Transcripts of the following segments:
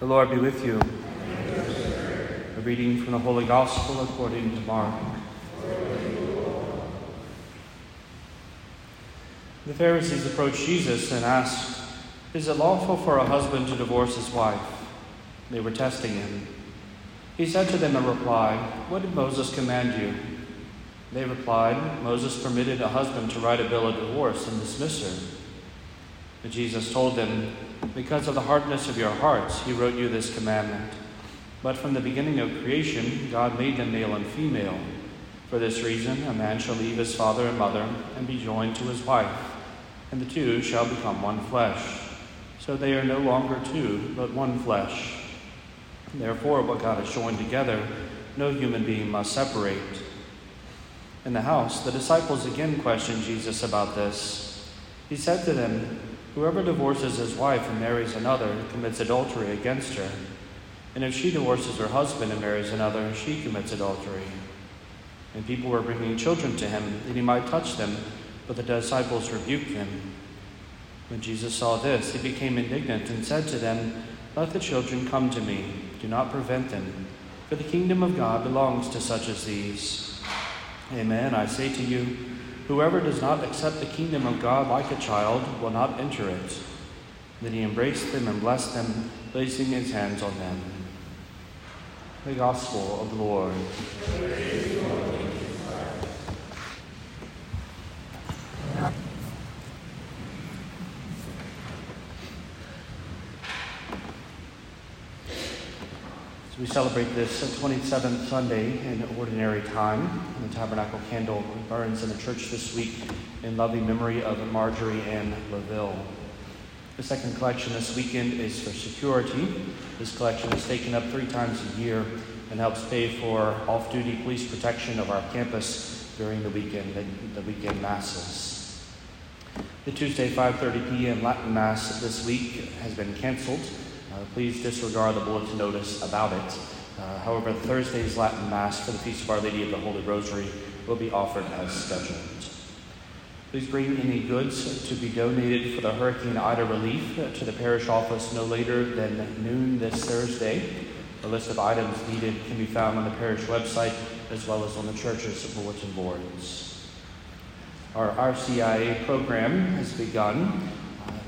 The Lord be with you. A reading from the Holy Gospel according to Mark. The Pharisees approached Jesus and asked, Is it lawful for a husband to divorce his wife? They were testing him. He said to them in reply, What did Moses command you? They replied, Moses permitted a husband to write a bill of divorce and dismiss her. But Jesus told them, Because of the hardness of your hearts, he wrote you this commandment. But from the beginning of creation, God made them male and female. For this reason, a man shall leave his father and mother and be joined to his wife, and the two shall become one flesh. So they are no longer two, but one flesh. Therefore, what God has joined together, no human being must separate. In the house, the disciples again questioned Jesus about this. He said to them, Whoever divorces his wife and marries another commits adultery against her. And if she divorces her husband and marries another, she commits adultery. And people were bringing children to him that he might touch them, but the disciples rebuked them. When Jesus saw this, he became indignant and said to them, Let the children come to me, do not prevent them, for the kingdom of God belongs to such as these. Amen, I say to you, whoever does not accept the kingdom of God like a child will not enter it. Then he embraced them and blessed them, placing his hands on them. The Gospel of the Lord. We celebrate this 27th Sunday in Ordinary Time. The Tabernacle candle burns in the church this week in loving memory of Marjorie Ann LaVille. The second collection this weekend is for security. This collection is taken up three times a year and helps pay for off-duty police protection of our campus during the weekend, the weekend masses. The Tuesday 5:30 p.m. Latin Mass this week has been canceled uh, please disregard the bulletin notice about it. Uh, however, Thursday's Latin Mass for the Feast of Our Lady of the Holy Rosary will be offered as scheduled. Please bring any goods to be donated for the Hurricane Ida relief to the parish office no later than noon this Thursday. A list of items needed can be found on the parish website as well as on the church's bulletin boards. Our RCIA program has begun.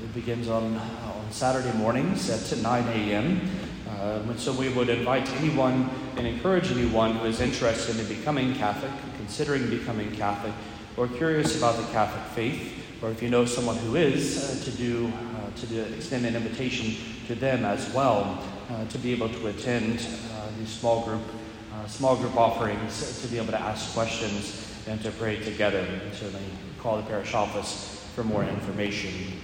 Uh, it begins on on Saturday mornings at 9 a.m. Um, so we would invite anyone and encourage anyone who is interested in becoming Catholic, considering becoming Catholic, or curious about the Catholic faith, or if you know someone who is, uh, to do uh, to do, extend an invitation to them as well uh, to be able to attend uh, these small group uh, small group offerings, to be able to ask questions and to pray together. And certainly call the parish office for more information.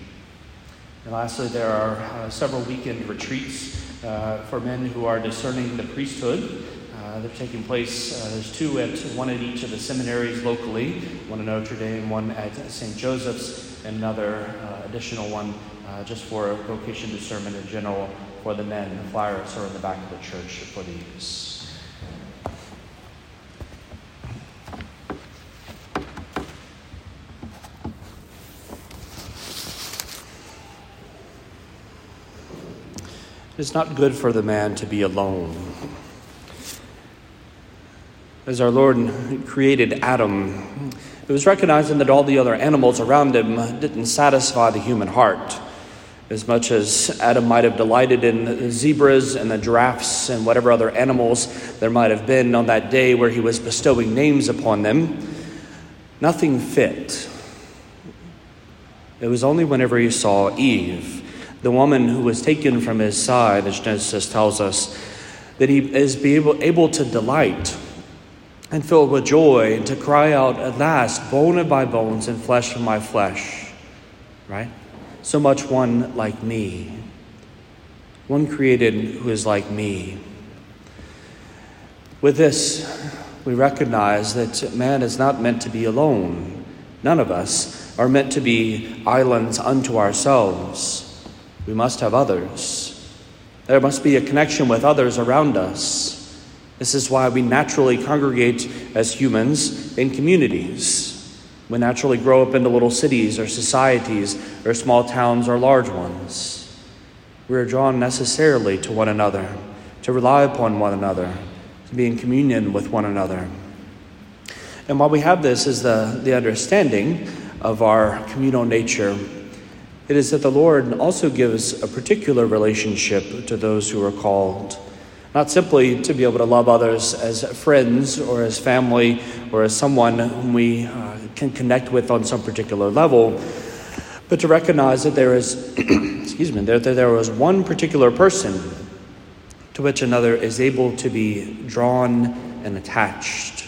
And lastly, there are uh, several weekend retreats uh, for men who are discerning the priesthood. Uh, they're taking place, uh, there's two at one at each of the seminaries locally, one at Notre Dame, one at St. Joseph's, and another uh, additional one uh, just for vocation discernment in general for the men. The flyers are in the back of the church for these. It's not good for the man to be alone. As our Lord created Adam, it was recognizing that all the other animals around him didn't satisfy the human heart. As much as Adam might have delighted in the zebras and the giraffes and whatever other animals there might have been on that day where he was bestowing names upon them, nothing fit. It was only whenever he saw Eve the woman who was taken from his side, as Genesis tells us, that he is be able, able to delight and filled with joy and to cry out at last, bone of my bones and flesh of my flesh. Right? So much one like me. One created who is like me. With this, we recognize that man is not meant to be alone. None of us are meant to be islands unto ourselves. We must have others. There must be a connection with others around us. This is why we naturally congregate as humans in communities. We naturally grow up into little cities or societies or small towns or large ones. We are drawn necessarily to one another, to rely upon one another, to be in communion with one another. And while we have this as the, the understanding of our communal nature, it is that the Lord also gives a particular relationship to those who are called. Not simply to be able to love others as friends or as family or as someone whom we uh, can connect with on some particular level, but to recognize that there is, excuse me, that there was one particular person to which another is able to be drawn and attached,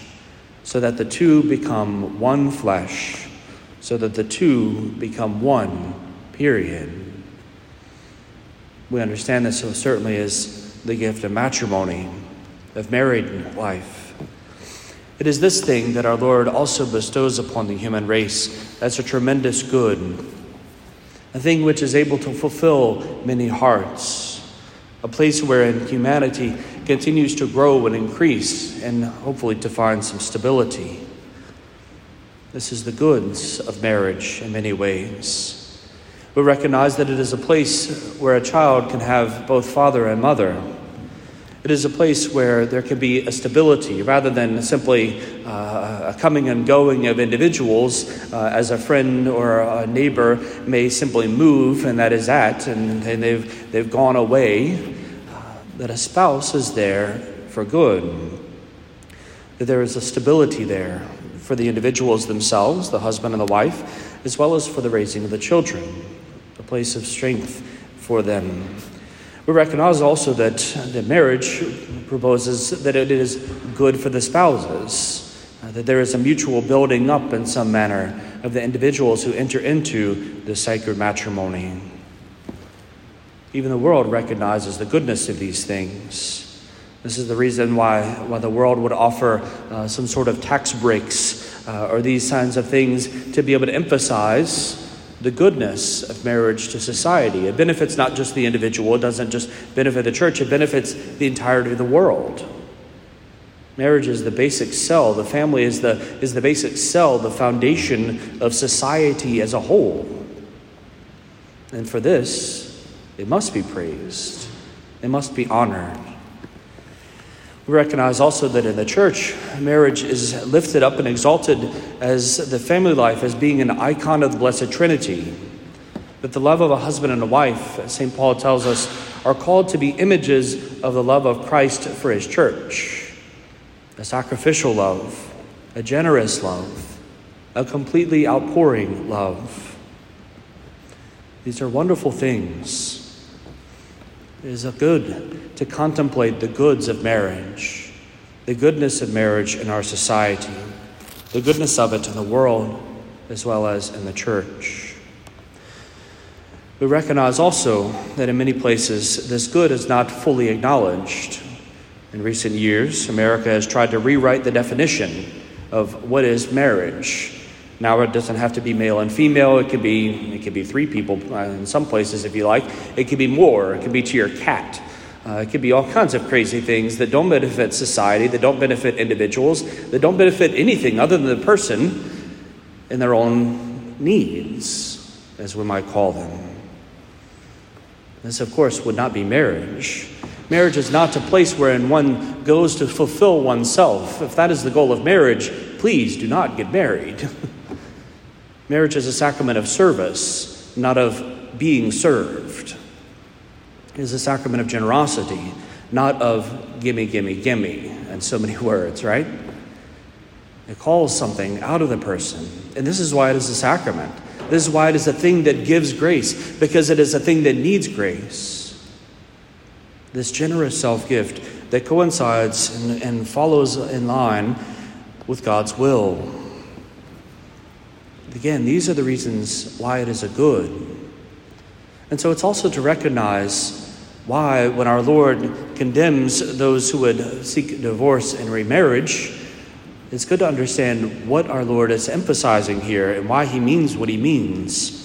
so that the two become one flesh, so that the two become one, period. We understand this so certainly as the gift of matrimony, of married life. It is this thing that our Lord also bestows upon the human race as a tremendous good, a thing which is able to fulfill many hearts, a place wherein humanity continues to grow and increase and hopefully to find some stability. This is the goods of marriage in many ways. We recognize that it is a place where a child can have both father and mother. It is a place where there can be a stability rather than simply uh, a coming and going of individuals uh, as a friend or a neighbor may simply move and that is that, and, and they've, they've gone away. Uh, that a spouse is there for good, that there is a stability there for the individuals themselves, the husband and the wife, as well as for the raising of the children place of strength for them. We recognize also that, that marriage proposes that it is good for the spouses, uh, that there is a mutual building up in some manner of the individuals who enter into the sacred matrimony. Even the world recognizes the goodness of these things. This is the reason why, why the world would offer uh, some sort of tax breaks uh, or these kinds of things to be able to emphasize the goodness of marriage to society. It benefits not just the individual, it doesn't just benefit the church, it benefits the entirety of the world. Marriage is the basic cell, the family is the, is the basic cell, the foundation of society as a whole. And for this, it must be praised, it must be honored. We recognize also that in the church, marriage is lifted up and exalted as the family life as being an icon of the Blessed Trinity. That the love of a husband and a wife, as St. Paul tells us, are called to be images of the love of Christ for his church. A sacrificial love, a generous love, a completely outpouring love. These are wonderful things. It is a good to contemplate the goods of marriage, the goodness of marriage in our society, the goodness of it in the world as well as in the church. We recognize also that in many places this good is not fully acknowledged. In recent years, America has tried to rewrite the definition of what is marriage. Now it doesn't have to be male and female. It could be it could be three people uh, in some places if you like. It could be more. It could be to your cat. Uh, it could be all kinds of crazy things that don't benefit society, that don't benefit individuals, that don't benefit anything other than the person in their own needs, as we might call them. This, of course, would not be marriage. Marriage is not a place wherein one goes to fulfill oneself. If that is the goal of marriage, please do not get married. marriage is a sacrament of service, not of being served is a sacrament of generosity, not of gimme, gimme, gimme, and so many words, right? It calls something out of the person. And this is why it is a sacrament. This is why it is a thing that gives grace, because it is a thing that needs grace. This generous self gift that coincides and, and follows in line with God's will. Again, these are the reasons why it is a good. And so it's also to recognize why, when our Lord condemns those who would seek divorce and remarriage, it's good to understand what our Lord is emphasizing here and why he means what he means.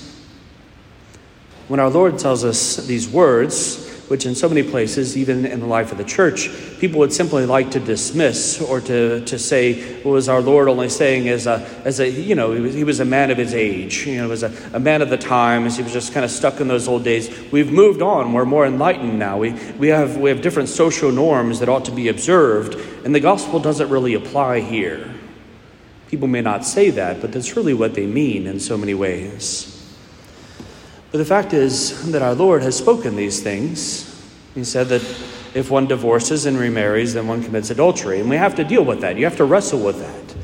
When our Lord tells us these words, which in so many places, even in the life of the church, people would simply like to dismiss or to, to say, was our Lord only saying as a, as a you know, he was, he was a man of his age, you know, was a, a man of the times, he was just kind of stuck in those old days. We've moved on, we're more enlightened now. We, we, have, we have different social norms that ought to be observed, and the gospel doesn't really apply here. People may not say that, but that's really what they mean in so many ways. But the fact is that our Lord has spoken these things. He said that if one divorces and remarries, then one commits adultery. And we have to deal with that. You have to wrestle with that.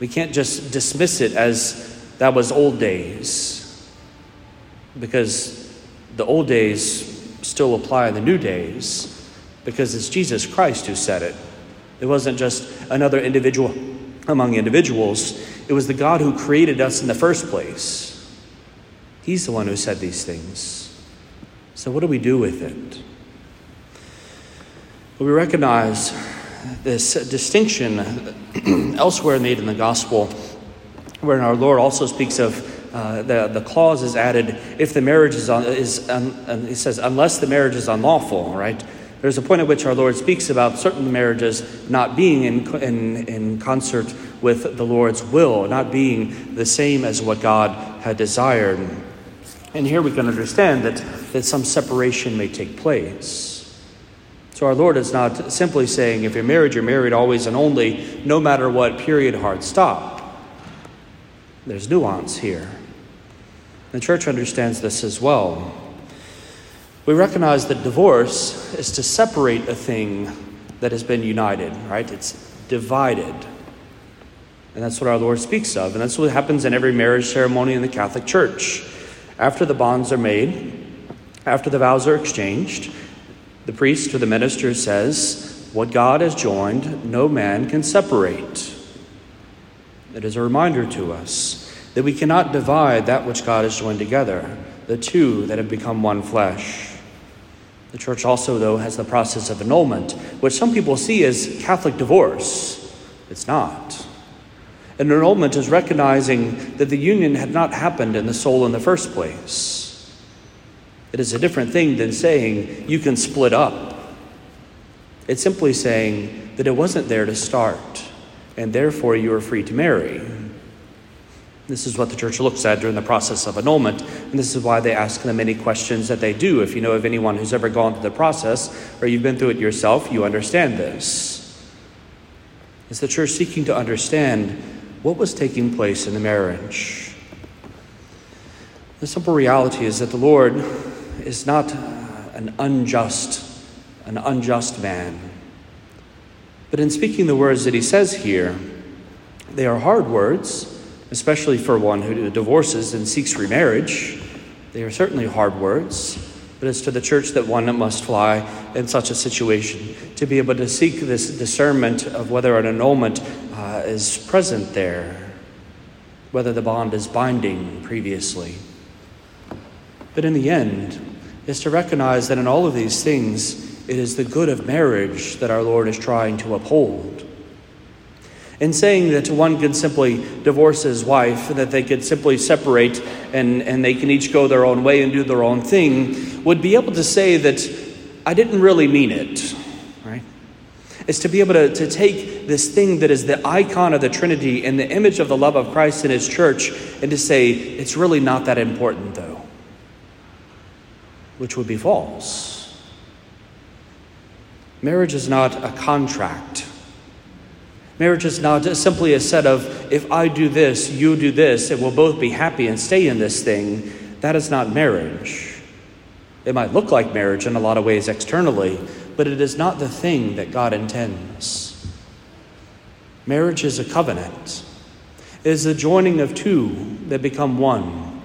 We can't just dismiss it as that was old days, because the old days still apply in the new days, because it's Jesus Christ who said it. It wasn't just another individual among individuals, it was the God who created us in the first place. He's the one who said these things. So, what do we do with it? Well, we recognize this distinction elsewhere made in the gospel, where our Lord also speaks of uh, the, the clause is added if the marriage is, on, is he says, unless the marriage is unlawful, right? There's a point at which our Lord speaks about certain marriages not being in, in, in concert with the Lord's will, not being the same as what God had desired. And here we can understand that, that some separation may take place. So our Lord is not simply saying, if you're married, you're married always and only, no matter what, period, hard stop. There's nuance here. The church understands this as well. We recognize that divorce is to separate a thing that has been united, right? It's divided. And that's what our Lord speaks of. And that's what happens in every marriage ceremony in the Catholic Church. After the bonds are made, after the vows are exchanged, the priest or the minister says, What God has joined, no man can separate. It is a reminder to us that we cannot divide that which God has joined together, the two that have become one flesh. The church also, though, has the process of annulment, which some people see as Catholic divorce. It's not. An annulment is recognizing that the union had not happened in the soul in the first place. It is a different thing than saying you can split up. It's simply saying that it wasn't there to start, and therefore you are free to marry. This is what the church looks at during the process of annulment, and this is why they ask the many questions that they do. If you know of anyone who's ever gone through the process, or you've been through it yourself, you understand this. Is the church seeking to understand what was taking place in the marriage. The simple reality is that the Lord is not uh, an unjust, an unjust man. But in speaking the words that he says here, they are hard words, especially for one who divorces and seeks remarriage. They are certainly hard words, but it's to the church that one must fly in such a situation to be able to seek this discernment of whether an annulment uh, is present there, whether the bond is binding previously. But in the end, is to recognize that in all of these things, it is the good of marriage that our Lord is trying to uphold. In saying that one could simply divorce his wife, that they could simply separate and, and they can each go their own way and do their own thing, would be able to say that I didn't really mean it is to be able to, to take this thing that is the icon of the Trinity and the image of the love of Christ in His church and to say, it's really not that important, though, which would be false. Marriage is not a contract. Marriage is not simply a set of, if I do this, you do this, and we'll both be happy and stay in this thing. That is not marriage. It might look like marriage in a lot of ways externally, but it is not the thing that God intends. Marriage is a covenant. It is the joining of two that become one.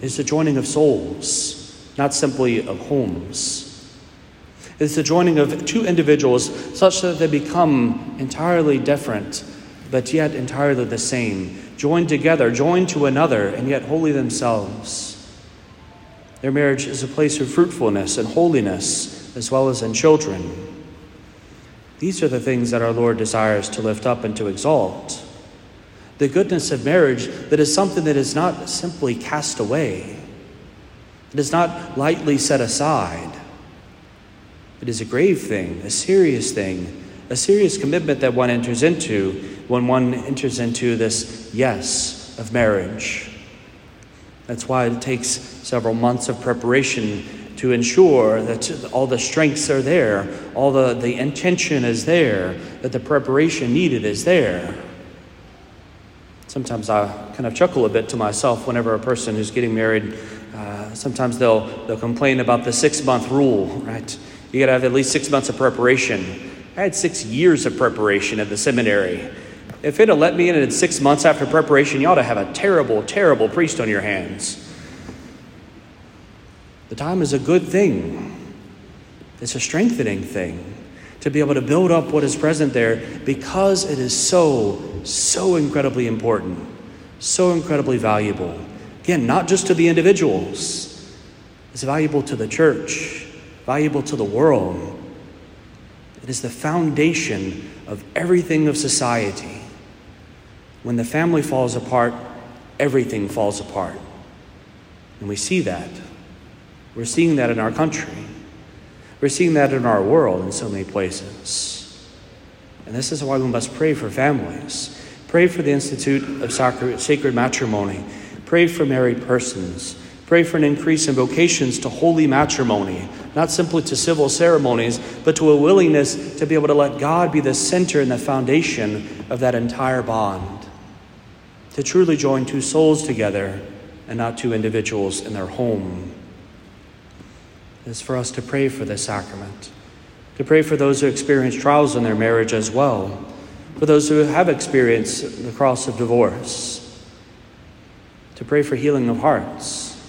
It is the joining of souls, not simply of homes. It is the joining of two individuals such that they become entirely different, but yet entirely the same, joined together, joined to another, and yet holy themselves. Their marriage is a place of fruitfulness and holiness as well as in children. These are the things that our Lord desires to lift up and to exalt. The goodness of marriage that is something that is not simply cast away, it is not lightly set aside, It is a grave thing, a serious thing, a serious commitment that one enters into when one enters into this yes of marriage. That's why it takes several months of preparation to ensure that all the strengths are there, all the, the intention is there, that the preparation needed is there. Sometimes I kind of chuckle a bit to myself whenever a person who's getting married, uh, sometimes they'll, they'll complain about the six month rule, right? You got to have at least six months of preparation. I had six years of preparation at the seminary. If it had let me in in six months after preparation, you ought to have a terrible, terrible priest on your hands. The time is a good thing, it's a strengthening thing to be able to build up what is present there because it is so, so incredibly important, so incredibly valuable. Again, not just to the individuals, it's valuable to the church, valuable to the world. It is the foundation of everything of society. When the family falls apart, everything falls apart. And we see that. We're seeing that in our country. We're seeing that in our world in so many places. And this is why we must pray for families. Pray for the Institute of Sacred Matrimony. Pray for married persons. Pray for an increase in vocations to holy matrimony, not simply to civil ceremonies, but to a willingness to be able to let God be the center and the foundation of that entire bond. To truly join two souls together and not two individuals in their home is for us to pray for this sacrament, to pray for those who experience trials in their marriage as well, for those who have experienced the cross of divorce, to pray for healing of hearts.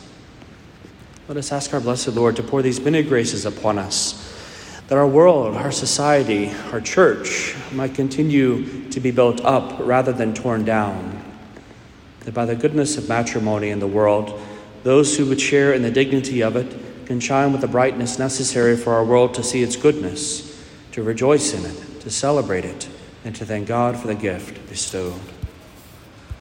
Let us ask our blessed Lord to pour these many graces upon us, that our world, our society, our church might continue to be built up rather than torn down. That by the goodness of matrimony in the world, those who would share in the dignity of it can shine with the brightness necessary for our world to see its goodness, to rejoice in it, to celebrate it, and to thank God for the gift bestowed.